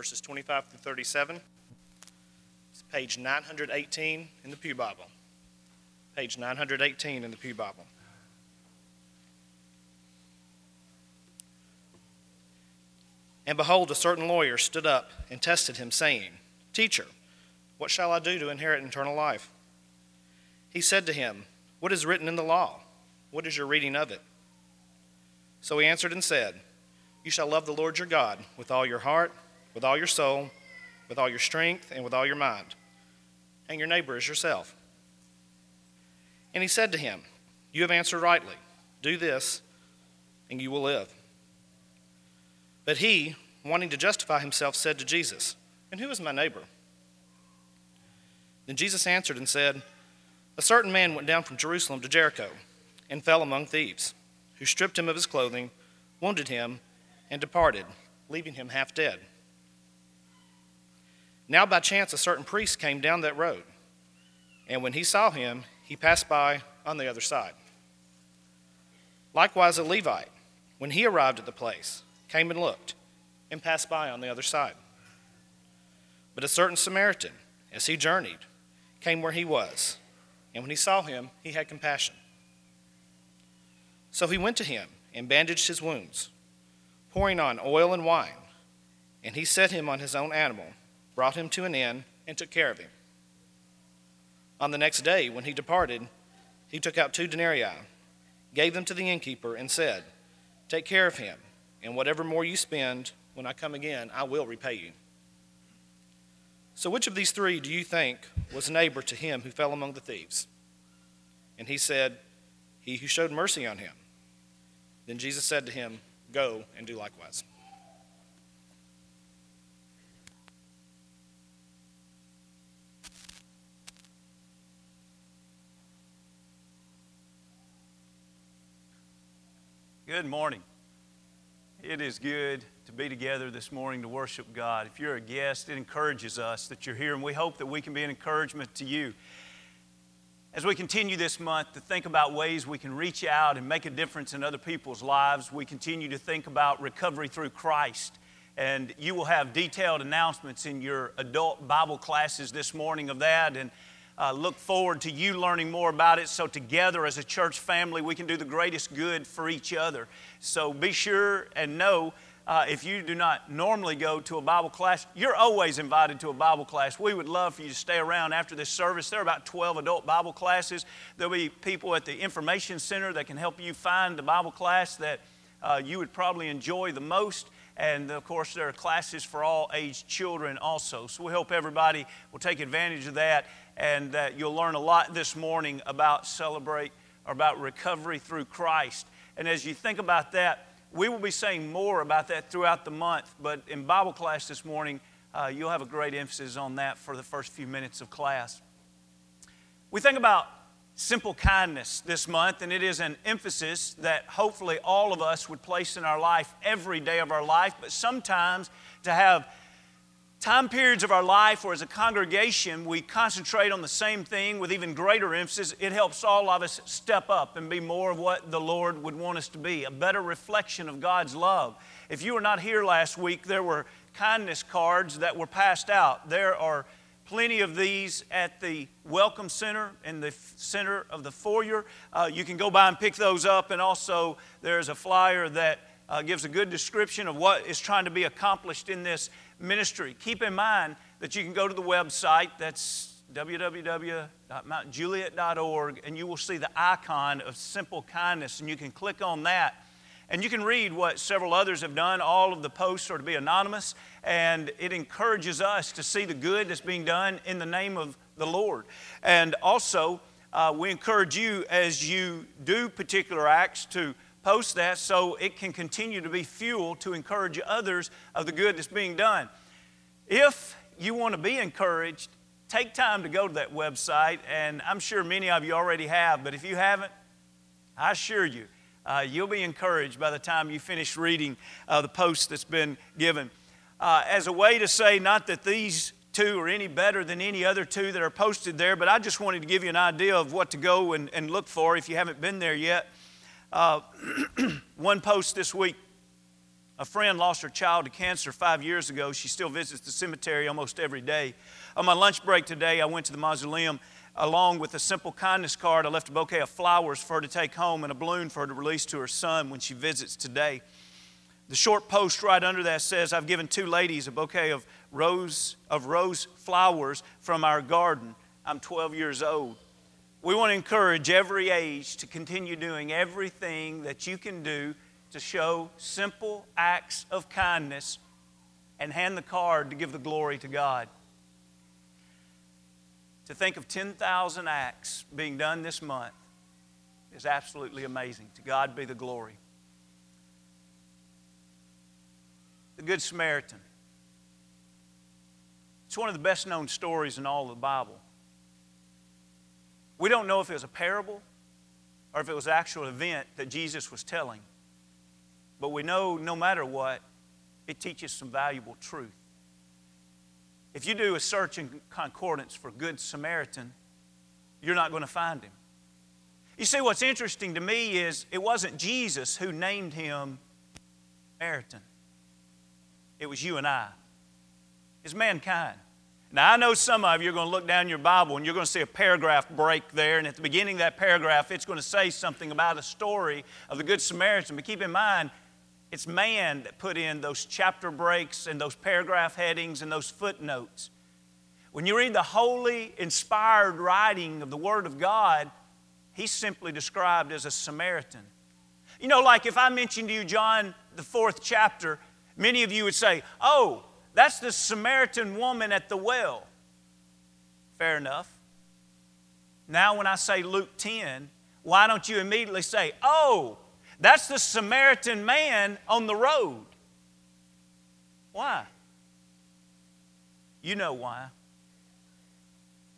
verses 25 through 37. It's page 918 in the Pew Bible. Page 918 in the Pew Bible. And behold, a certain lawyer stood up and tested him, saying, Teacher, what shall I do to inherit eternal life? He said to him, What is written in the law? What is your reading of it? So he answered and said, You shall love the Lord your God with all your heart, with all your soul, with all your strength, and with all your mind, and your neighbor as yourself. And he said to him, You have answered rightly. Do this, and you will live. But he, wanting to justify himself, said to Jesus, And who is my neighbor? Then Jesus answered and said, A certain man went down from Jerusalem to Jericho and fell among thieves, who stripped him of his clothing, wounded him, and departed, leaving him half dead. Now by chance a certain priest came down that road, and when he saw him, he passed by on the other side. Likewise a Levite, when he arrived at the place, came and looked, and passed by on the other side. But a certain Samaritan, as he journeyed, came where he was, and when he saw him, he had compassion. So he went to him and bandaged his wounds, pouring on oil and wine, and he set him on his own animal, brought him to an inn, and took care of him. On the next day, when he departed, he took out two denarii, gave them to the innkeeper, and said, Take care of him and whatever more you spend, when I come again, I will repay you. So, which of these three do you think was neighbor to him who fell among the thieves? And he said, He who showed mercy on him. Then Jesus said to him, Go and do likewise. Good morning. It is good to be together this morning to worship God. If you're a guest, it encourages us that you're here, and we hope that we can be an encouragement to you. As we continue this month to think about ways we can reach out and make a difference in other people's lives, we continue to think about recovery through Christ. And you will have detailed announcements in your adult Bible classes this morning of that. And uh, look forward to you learning more about it so together as a church family we can do the greatest good for each other. So be sure and know uh, if you do not normally go to a Bible class, you're always invited to a Bible class. We would love for you to stay around after this service. There are about 12 adult Bible classes. There'll be people at the Information Center that can help you find the Bible class that uh, you would probably enjoy the most. And of course, there are classes for all age children also. So we hope everybody will take advantage of that and that you'll learn a lot this morning about celebrate or about recovery through Christ. And as you think about that, we will be saying more about that throughout the month, but in Bible class this morning, uh, you'll have a great emphasis on that for the first few minutes of class. We think about simple kindness this month, and it is an emphasis that hopefully all of us would place in our life every day of our life, but sometimes to have time periods of our life where as a congregation we concentrate on the same thing with even greater emphasis, it helps all of us step up and be more of what the Lord would want us to be, a better reflection of God's love. If you were not here last week, there were kindness cards that were passed out. There are plenty of these at the Welcome Center in the center of the foyer. Uh, you can go by and pick those up, and also there's a flyer that uh, gives a good description of what is trying to be accomplished in this ministry. Keep in mind that you can go to the website, that's www.mountjuliet.org, and you will see the icon of simple kindness, and you can click on that. And you can read what several others have done. All of the posts are to be anonymous, and it encourages us to see the good that's being done in the name of the Lord. And also, uh, we encourage you as you do particular acts to post that so it can continue to be fuel to encourage others of the good that's being done. If you want to be encouraged, take time to go to that website, and I'm sure many of you already have, but if you haven't, I assure you, uh, you'll be encouraged by the time you finish reading uh, the post that's been given. Uh, as a way to say, not that these two are any better than any other two that are posted there, but I just wanted to give you an idea of what to go and, and look for if you haven't been there yet. Uh, one post this week A friend lost her child to cancer five years ago. She still visits the cemetery almost every day. On my lunch break today, I went to the mausoleum along with a simple kindness card. I left a bouquet of flowers for her to take home and a balloon for her to release to her son when she visits today. The short post right under that says, I've given two ladies a bouquet of rose, of rose flowers from our garden. I'm 12 years old. We want to encourage every age to continue doing everything that you can do to show simple acts of kindness and hand the card to give the glory to God. To think of 10,000 acts being done this month is absolutely amazing. To God be the glory. The Good Samaritan. It's one of the best known stories in all of the Bible. We don't know if it was a parable or if it was an actual event that Jesus was telling. But we know no matter what, it teaches some valuable truth. If you do a search in concordance for Good Samaritan, you're not going to find him. You see, what's interesting to me is it wasn't Jesus who named him Samaritan, it was you and I. It's mankind. Now, I know some of you are going to look down your Bible and you're going to see a paragraph break there, and at the beginning of that paragraph, it's going to say something about a story of the Good Samaritan. But keep in mind, it's man that put in those chapter breaks and those paragraph headings and those footnotes. When you read the holy, inspired writing of the Word of God, he's simply described as a Samaritan. You know, like if I mentioned to you John, the fourth chapter, many of you would say, Oh, that's the Samaritan woman at the well. Fair enough. Now, when I say Luke 10, why don't you immediately say, Oh, that's the Samaritan man on the road. Why? You know why.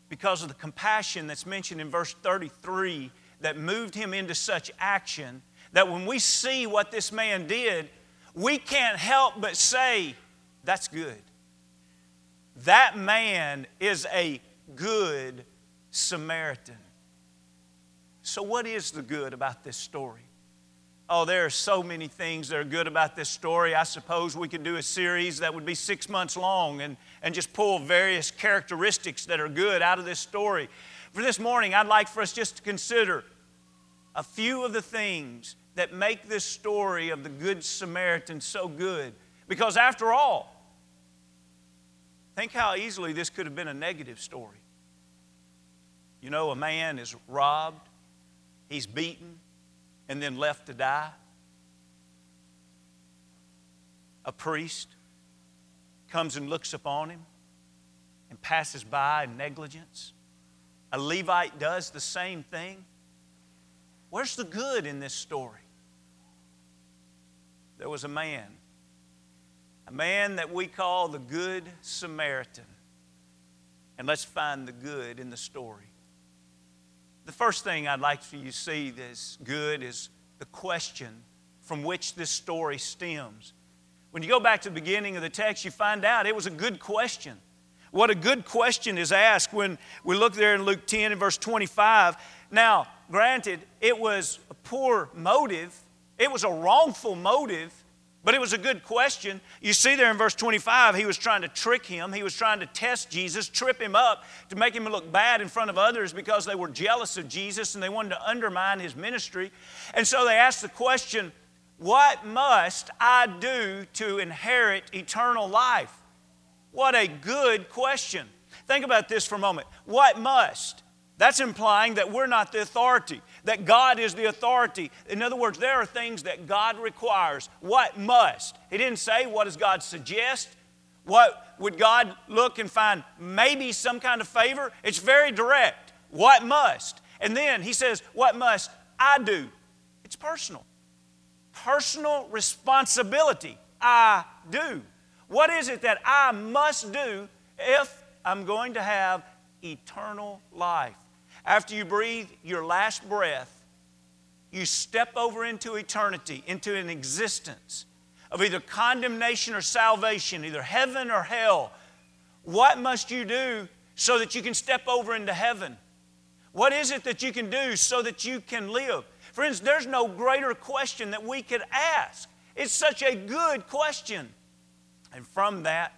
Because of the compassion that's mentioned in verse 33 that moved him into such action that when we see what this man did, we can't help but say, That's good. That man is a good Samaritan. So, what is the good about this story? Oh, there are so many things that are good about this story. I suppose we could do a series that would be six months long and, and just pull various characteristics that are good out of this story. For this morning, I'd like for us just to consider a few of the things that make this story of the Good Samaritan so good. Because after all, think how easily this could have been a negative story. You know, a man is robbed, he's beaten, and then left to die? A priest comes and looks upon him and passes by in negligence. A Levite does the same thing. Where's the good in this story? There was a man, man that we call the Good Samaritan. And let's find the good in the story. The first thing I'd like for you to see that's good is the question from which this story stems. When you go back to the beginning of the text, you find out it was a good question. What a good question is asked when we look there in Luke 10 and verse 25. Now, granted, it was a poor motive, it was a wrongful motive, but it was a good question. You see there in verse 25, he was trying to trick him. He was trying to test Jesus, trip him up to make him look bad in front of others because they were jealous of Jesus and they wanted to undermine his ministry. And so they asked the question, What must I do to inherit eternal life? What a good question. Think about this for a moment. What must? That's implying that we're not the authority that God is the authority. In other words, there are things that God requires. What must? He didn't say, what does God suggest? What would God look and find maybe some kind of favor? It's very direct. What must? And then he says, What must I do? It's personal. Personal responsibility. I do. What is it that I must do if I'm going to have eternal life? After you breathe your last breath, you step over into eternity, into an existence of either condemnation or salvation, either heaven or hell. What must you do so that you can step over into heaven? What is it that you can do so that you can live? Friends, there's no greater question that we could ask. It's such a good question. And from that,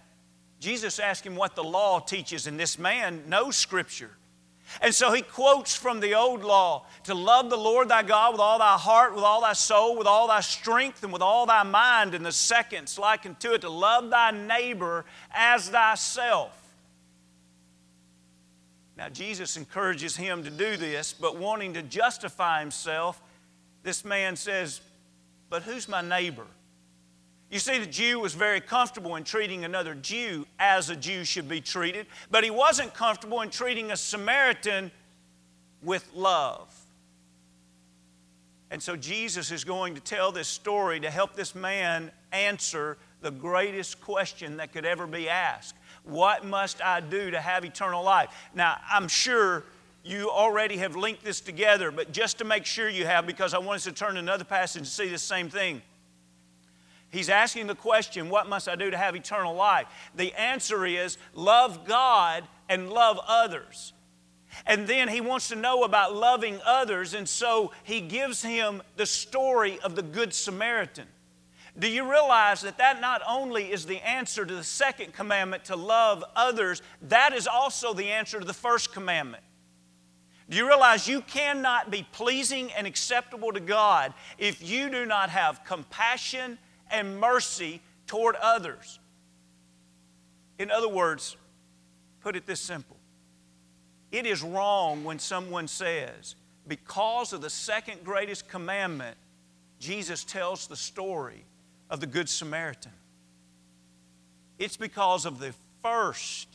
Jesus asked him what the law teaches, and this man knows Scripture. And so he quotes from the old law to love the Lord thy God with all thy heart, with all thy soul, with all thy strength, and with all thy mind. And the second's like to it to love thy neighbor as thyself. Now, Jesus encourages him to do this, but wanting to justify himself, this man says, But who's my neighbor? You see, the Jew was very comfortable in treating another Jew as a Jew should be treated, but he wasn't comfortable in treating a Samaritan with love. And so Jesus is going to tell this story to help this man answer the greatest question that could ever be asked What must I do to have eternal life? Now, I'm sure you already have linked this together, but just to make sure you have, because I want us to turn to another passage and see the same thing. He's asking the question, What must I do to have eternal life? The answer is love God and love others. And then he wants to know about loving others, and so he gives him the story of the Good Samaritan. Do you realize that that not only is the answer to the second commandment to love others, that is also the answer to the first commandment? Do you realize you cannot be pleasing and acceptable to God if you do not have compassion and mercy toward others. In other words, put it this simple it is wrong when someone says, because of the second greatest commandment, Jesus tells the story of the Good Samaritan. It's because of the first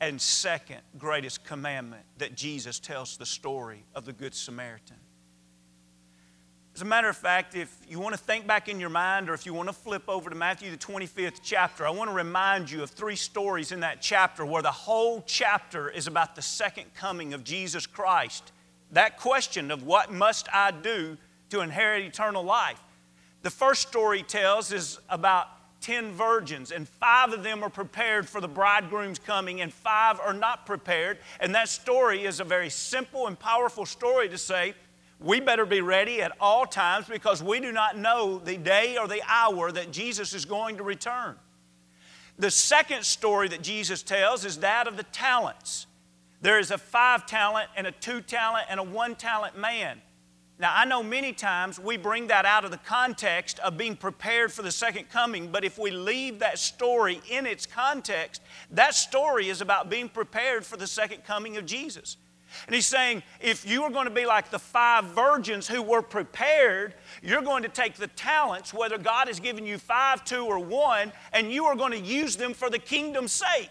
and second greatest commandment that Jesus tells the story of the Good Samaritan. As a matter of fact, if you want to think back in your mind or if you want to flip over to Matthew, the 25th chapter, I want to remind you of three stories in that chapter where the whole chapter is about the second coming of Jesus Christ. That question of what must I do to inherit eternal life. The first story tells is about 10 virgins, and five of them are prepared for the bridegroom's coming, and five are not prepared. And that story is a very simple and powerful story to say we better be ready at all times because we do not know the day or the hour that Jesus is going to return. The second story that Jesus tells is that of the talents. There is a five talent and a two talent and a one talent man. Now, I know many times we bring that out of the context of being prepared for the second coming, but if we leave that story in its context, that story is about being prepared for the second coming of Jesus. And he's saying, if you are going to be like the five virgins who were prepared, you're going to take the talents, whether God has given you five, two, or one, and you are going to use them for the kingdom's sake.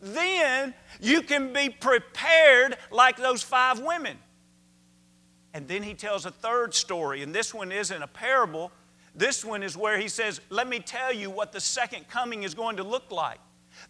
Then you can be prepared like those five women. And then he tells a third story, and this one isn't a parable. This one is where he says, Let me tell you what the second coming is going to look like.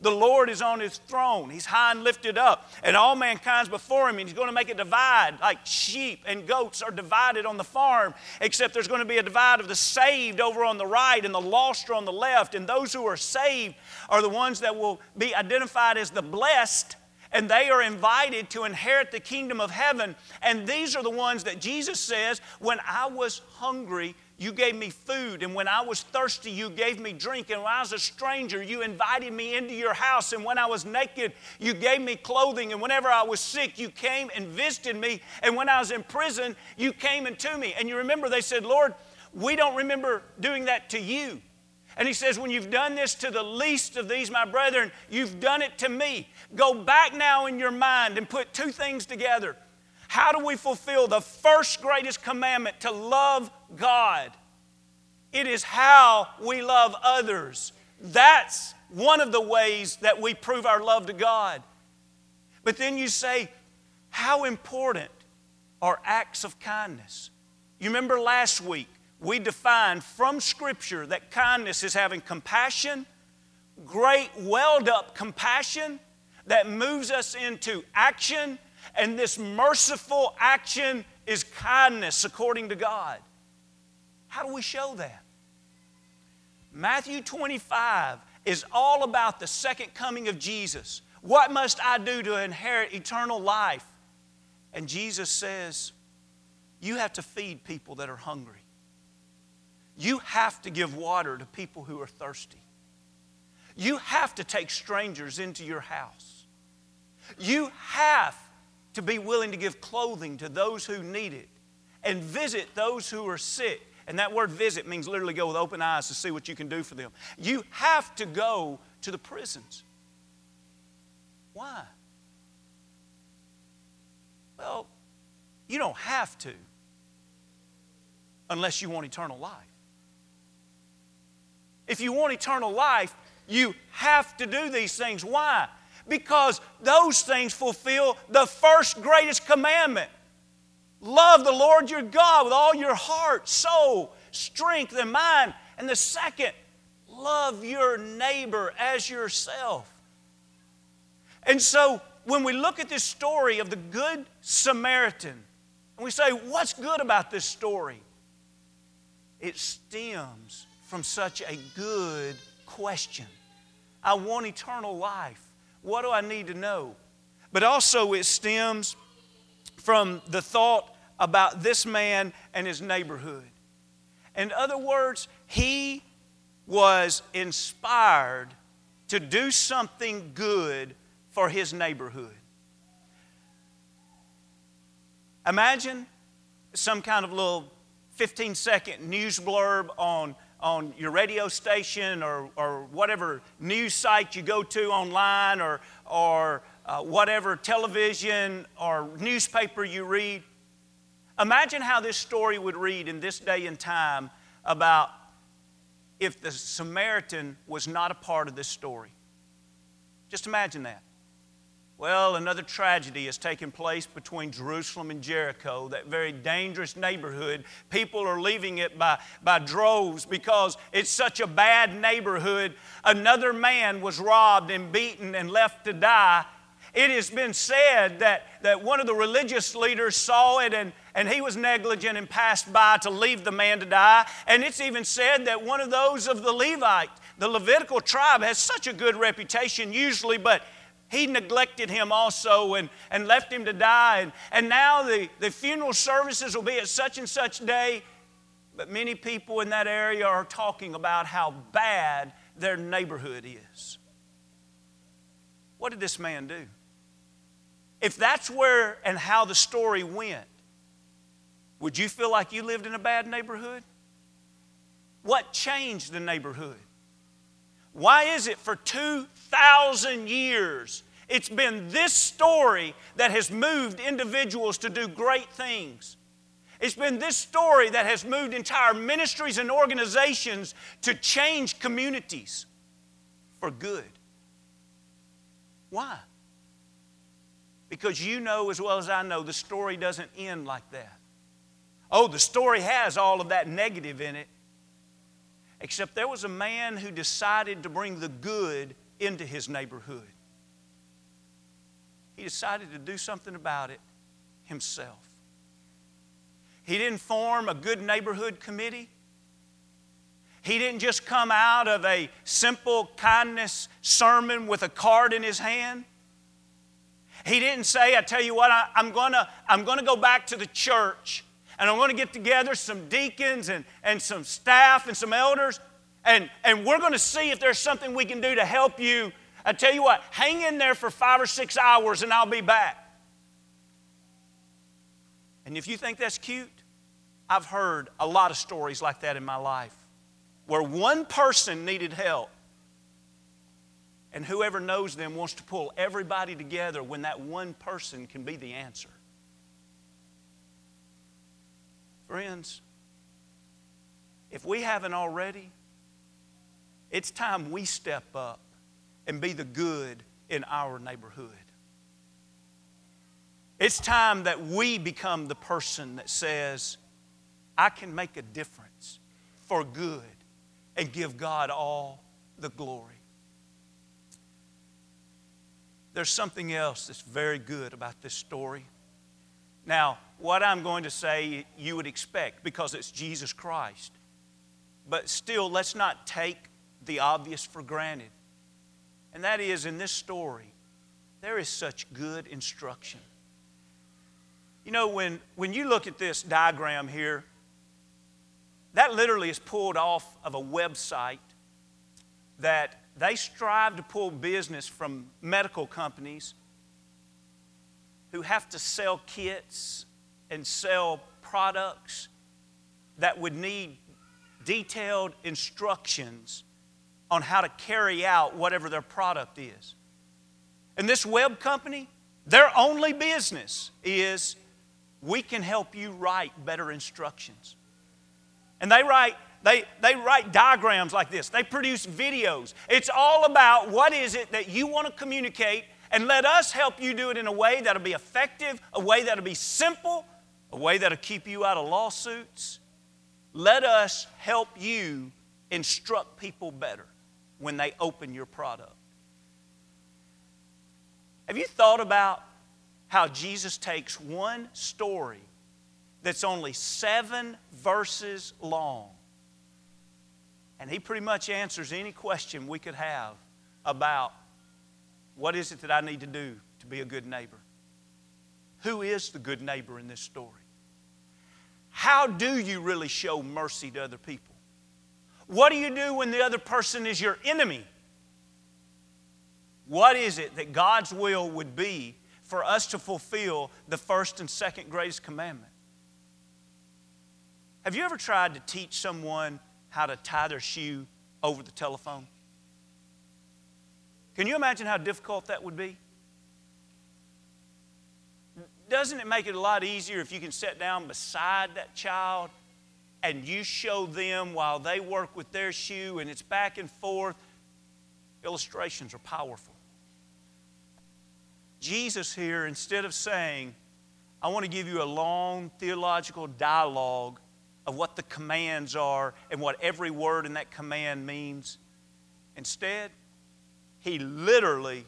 The Lord is on his throne. He's high and lifted up, and all mankind's before him, and he's going to make a divide like sheep and goats are divided on the farm, except there's going to be a divide of the saved over on the right and the lost are on the left. And those who are saved are the ones that will be identified as the blessed and they are invited to inherit the kingdom of heaven. And these are the ones that Jesus says, When I was hungry, you gave me food, and when I was thirsty, you gave me drink, and when I was a stranger, you invited me into your house, and when I was naked, you gave me clothing, and whenever I was sick, you came and visited me, and when I was in prison, you came into me. And you remember they said, Lord, we don't remember doing that to you. And he says, When you've done this to the least of these, my brethren, you've done it to me. Go back now in your mind and put two things together. How do we fulfill the first greatest commandment to love God? It is how we love others. That's one of the ways that we prove our love to God. But then you say, how important are acts of kindness? You remember last week, we defined from Scripture that kindness is having compassion, great welled up compassion that moves us into action and this merciful action is kindness according to God. How do we show that? Matthew 25 is all about the second coming of Jesus. What must I do to inherit eternal life? And Jesus says, You have to feed people that are hungry. You have to give water to people who are thirsty. You have to take strangers into your house. You have to be willing to give clothing to those who need it and visit those who are sick. And that word visit means literally go with open eyes to see what you can do for them. You have to go to the prisons. Why? Well, you don't have to unless you want eternal life. If you want eternal life, you have to do these things. Why? Because those things fulfill the first greatest commandment. Love the Lord your God with all your heart, soul, strength, and mind. And the second, love your neighbor as yourself. And so when we look at this story of the Good Samaritan, and we say, what's good about this story? It stems from such a good question. I want eternal life. What do I need to know? But also, it stems from the thought about this man and his neighborhood. In other words, he was inspired to do something good for his neighborhood. Imagine some kind of little 15 second news blurb on, on your radio station or, or whatever news site you go to online or, or uh, whatever television or newspaper you read. Imagine how this story would read in this day and time about if the Samaritan was not a part of this story. Just imagine that. Well, another tragedy has taken place between Jerusalem and Jericho, that very dangerous neighborhood. People are leaving it by, by droves because it's such a bad neighborhood. Another man was robbed and beaten and left to die. It has been said that, that one of the religious leaders saw it and, and he was negligent and passed by to leave the man to die. And it's even said that one of those of the Levite, the Levitical tribe, has such a good reputation usually, but he neglected him also and, and left him to die. And, and now the, the funeral services will be at such and such day. But many people in that area are talking about how bad their neighborhood is. What did this man do? If that's where and how the story went, would you feel like you lived in a bad neighborhood? What changed the neighborhood? Why is it for 2,000 years it's been this story that has moved individuals to do great things? It's been this story that has moved entire ministries and organizations to change communities for good. Why? Because you know as well as I know the story doesn't end like that. Oh, the story has all of that negative in it, Except there was a man who decided to bring the good into his neighborhood. He decided to do something about it himself. He didn't form a good neighborhood committee. He didn't just come out of a simple kindness sermon with a card in his hand. He didn't say, I tell you what, I, am going to I'm to go back to the church and I'm going to get together some deacons and, and some staff and some elders, and, and we're going to see if there's something we can do to help you. I tell you what, hang in there for five or six hours and I'll be back. And if you think that's cute, I've heard a lot of stories like that in my life where one person needed help and whoever knows them wants to pull everybody together when that one person can be the answer. Friends, if we haven't already, it's time we step up and be the good in our neighborhood. It's time that we become the person that says, I can make a difference for good and give God all the glory. There's something else that's very good about this story. Now, what I'm going to say you would expect because it's Jesus Christ. But still, let's not take the obvious for granted. And that is, in this story, there is such good instruction. You know, when, when you look at this diagram here, that literally is pulled off of a website that they strive to pull business from medical companies who have to sell kits and sell products that would need detailed instructions on how to carry out whatever their product is. And this web company, their only business is we can help you write better instructions. And they write they, they write diagrams like this. They produce videos. It's all about what is it that you want to communicate and let us help you do it in a way that'll be effective, a way that'll be simple, a way that'll keep you out of lawsuits. Let us help you instruct people better when they open your product. Have you thought about how Jesus takes one story that's only seven verses long and he pretty much answers any question we could have about what is it that I need to do to be a good neighbor? Who is the good neighbor in this story? How do you really show mercy to other people? What do you do when the other person is your enemy? What is it that God's will would be for us to fulfill the first and second greatest commandment? Have you ever tried to teach someone how to tie their shoe over the telephone? Can you imagine how difficult that would be? Doesn't it make it a lot easier if you can sit down beside that child and you show them while they work with their shoe and it's back and forth? Illustrations are powerful. Jesus here, instead of saying, I want to give you a long theological dialogue of what the commands are and what every word in that command means. Instead, he literally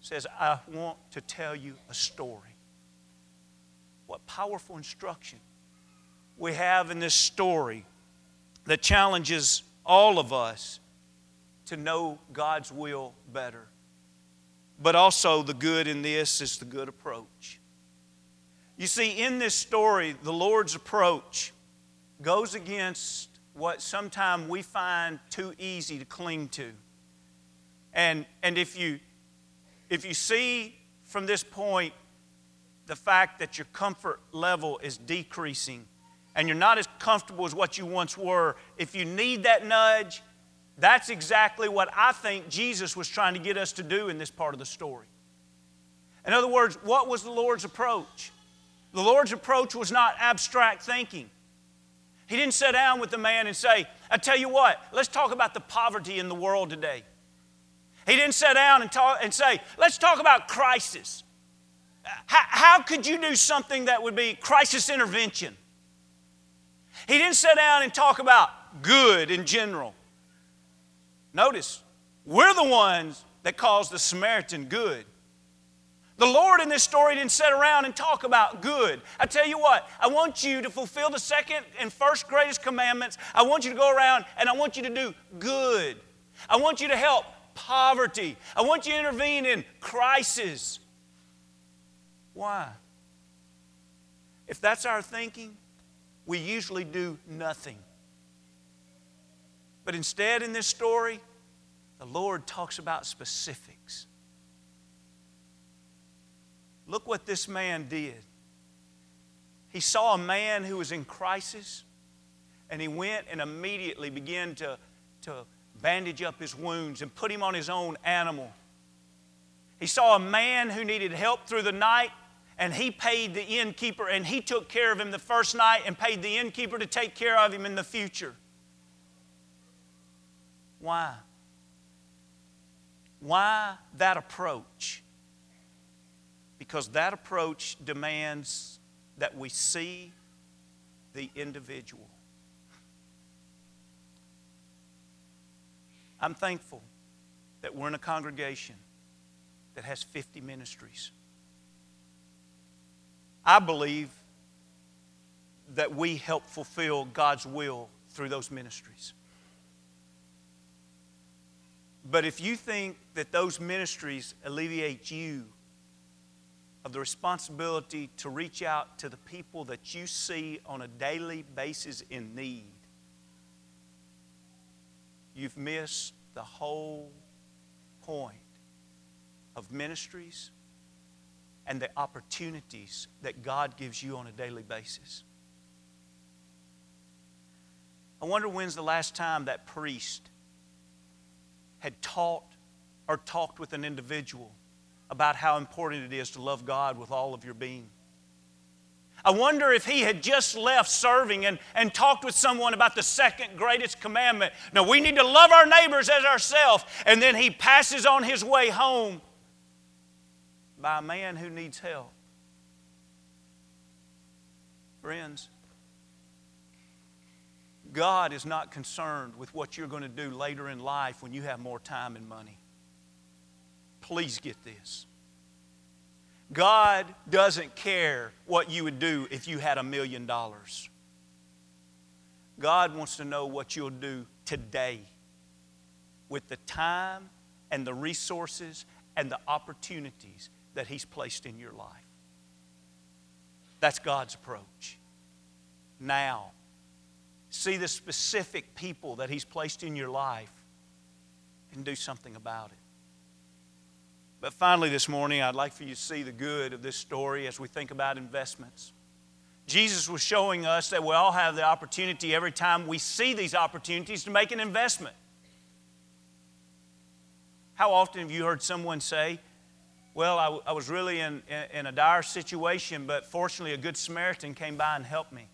says, I want to tell you a story. What powerful instruction we have in this story that challenges all of us to know God's will better. But also, the good in this is the good approach. You see, in this story, the Lord's approach goes against what sometimes we find too easy to cling to. And, and if, you, if you see from this point the fact that your comfort level is decreasing and you're not as comfortable as what you once were, if you need that nudge, that's exactly what I think Jesus was trying to get us to do in this part of the story. In other words, what was the Lord's approach? The Lord's approach was not abstract thinking. He didn't sit down with the man and say, I tell you what, let's talk about the poverty in the world today. He didn't sit down and, talk, and say, let's talk about crisis. How, how could you do something that would be crisis intervention? He didn't sit down and talk about good in general. Notice, we're the ones that caused the Samaritan good. The Lord in this story didn't sit around and talk about good. I tell you what, I want you to fulfill the second and first greatest commandments. I want you to go around and I want you to do good. I want you to help poverty. I want you to intervene in crisis. Why? If that's our thinking, we usually do nothing. But instead, in this story, the Lord talks about specifics. Look what this man did. He saw a man who was in crisis, and he went and immediately began to, to bandage up his wounds and put him on his own animal. He saw a man who needed help through the night, and he paid the innkeeper, and he took care of him the first night and paid the innkeeper to take care of him in the future. Why? Why that approach? because that approach demands that we see the individual. I'm thankful that we're in a congregation that has 50 ministries. I believe that we help fulfill God's will through those ministries. But if you think that those ministries alleviate you of the responsibility to reach out to the people that you see on a daily basis in need, you've missed the whole point of ministries and the opportunities that God gives you on a daily basis. I wonder when's the last time that priest had taught or talked with an individual about how important it is to love God with all of your being. I wonder if he had just left serving and, and talked with someone about the second greatest commandment. Now, we need to love our neighbors as ourselves. And then he passes on his way home by a man who needs help. Friends, God is not concerned with what you're going to do later in life when you have more time and money. Please get this. God doesn't care what you would do if you had a million dollars. God wants to know what you'll do today with the time and the resources and the opportunities that He's placed in your life. That's God's approach. Now, see the specific people that He's placed in your life and do something about it. But finally, this morning, I'd like for you to see the good of this story as we think about investments. Jesus was showing us that we all have the opportunity every time we see these opportunities to make an investment. How often have you heard someone say, Well, I, I was really in, in, in a dire situation, but fortunately, a good Samaritan came by and helped me?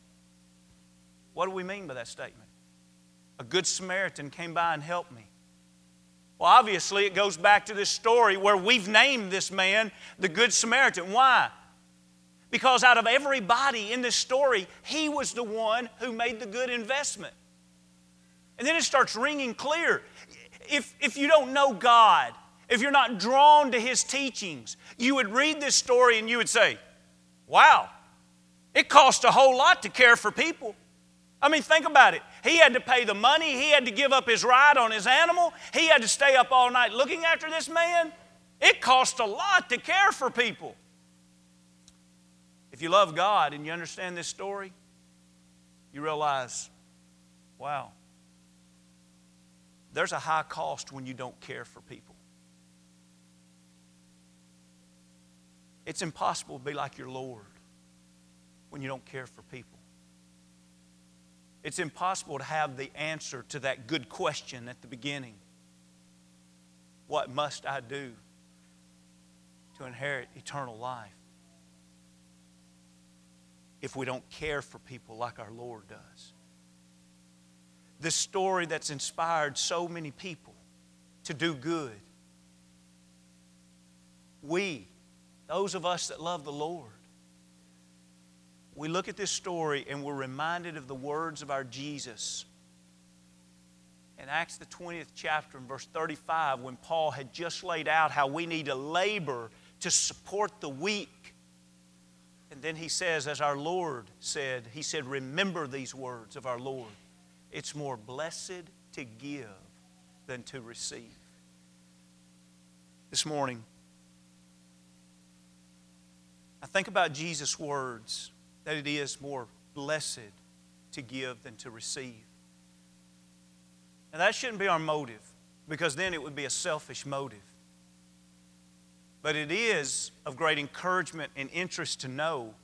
What do we mean by that statement? A good Samaritan came by and helped me. Well, obviously, it goes back to this story where we've named this man the Good Samaritan. Why? Because out of everybody in this story, he was the one who made the good investment. And then it starts ringing clear. If, if you don't know God, if you're not drawn to his teachings, you would read this story and you would say, Wow, it costs a whole lot to care for people. I mean, think about it. He had to pay the money, he had to give up his ride on his animal, he had to stay up all night looking after this man. It cost a lot to care for people. If you love God and you understand this story, you realize, wow, there's a high cost when you don't care for people. It's impossible to be like your Lord when you don't care for people. It's impossible to have the answer to that good question at the beginning What must I do to inherit eternal life? If we don't care for people like our Lord does. This story that's inspired so many people to do good. We, those of us that love the Lord, we look at this story and we're reminded of the words of our Jesus. In Acts, the 20th chapter, in verse 35, when Paul had just laid out how we need to labor to support the weak. And then he says, as our Lord said, He said, Remember these words of our Lord. It's more blessed to give than to receive. This morning, I think about Jesus' words that it is more blessed to give than to receive. And that shouldn't be our motive because then it would be a selfish motive. But it is of great encouragement and interest to know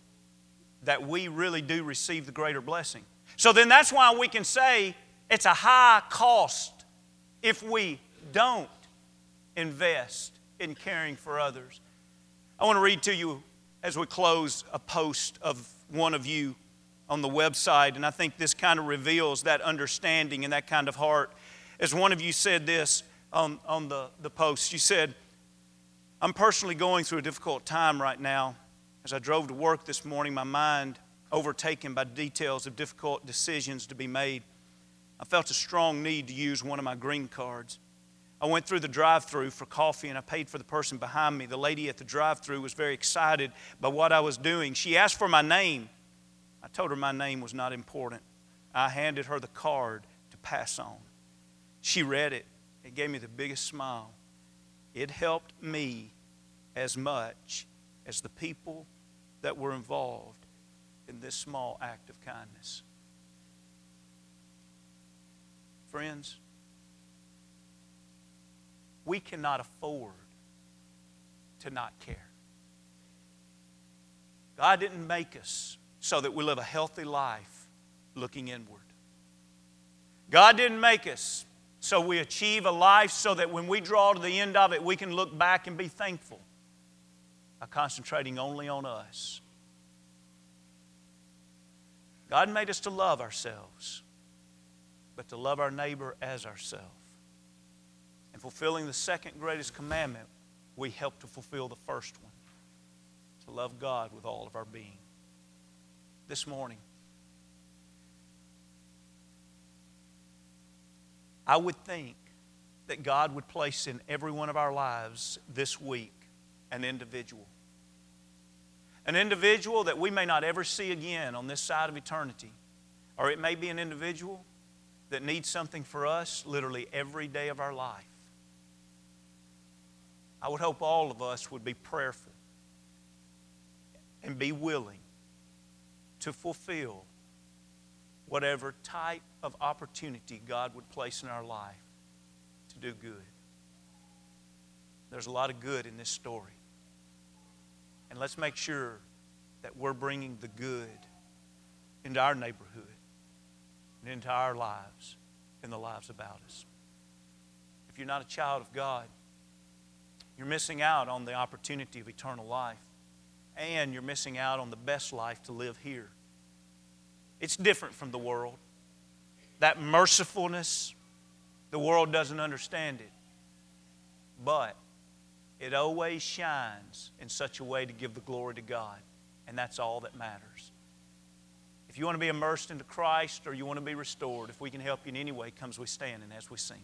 that we really do receive the greater blessing. So then that's why we can say it's a high cost if we don't invest in caring for others. I want to read to you as we close a post of one of you on the website, and I think this kind of reveals that understanding and that kind of heart. As one of you said this on, on the, the post, you said, I'm personally going through a difficult time right now. As I drove to work this morning, my mind overtaken by details of difficult decisions to be made. I felt a strong need to use one of my green cards. I went through the drive through for coffee and I paid for the person behind me. The lady at the drive through was very excited by what I was doing. She asked for my name. I told her my name was not important. I handed her the card to pass on. She read it. It gave me the biggest smile. It helped me as much as the people that were involved in this small act of kindness. Friends, we cannot afford to not care. God didn't make us so that we live a healthy life looking inward. God didn't make us so we achieve a life so that when we draw to the end of it, we can look back and be thankful by concentrating only on us. God made us to love ourselves, but to love our neighbor as ourselves. And fulfilling the second greatest commandment, we help to fulfill the first one to love God with all of our being. This morning, I would think that God would place in every one of our lives this week an individual. An individual that we may not ever see again on this side of eternity. Or it may be an individual that needs something for us literally every day of our life. I would hope all of us would be prayerful and be willing to fulfill whatever type of opportunity God would place in our life to do good. There's a lot of good in this story. And let's make sure that we're bringing the good into our neighborhood and into our lives and the lives about us. If you're not a child of God, you're missing out on the opportunity of eternal life. And you're missing out on the best life to live here. It's different from the world. That mercifulness, the world doesn't understand it. But it always shines in such a way to give the glory to God. And that's all that matters. If you want to be immersed into Christ or you want to be restored, if we can help you in any way, comes we stand and as we sing.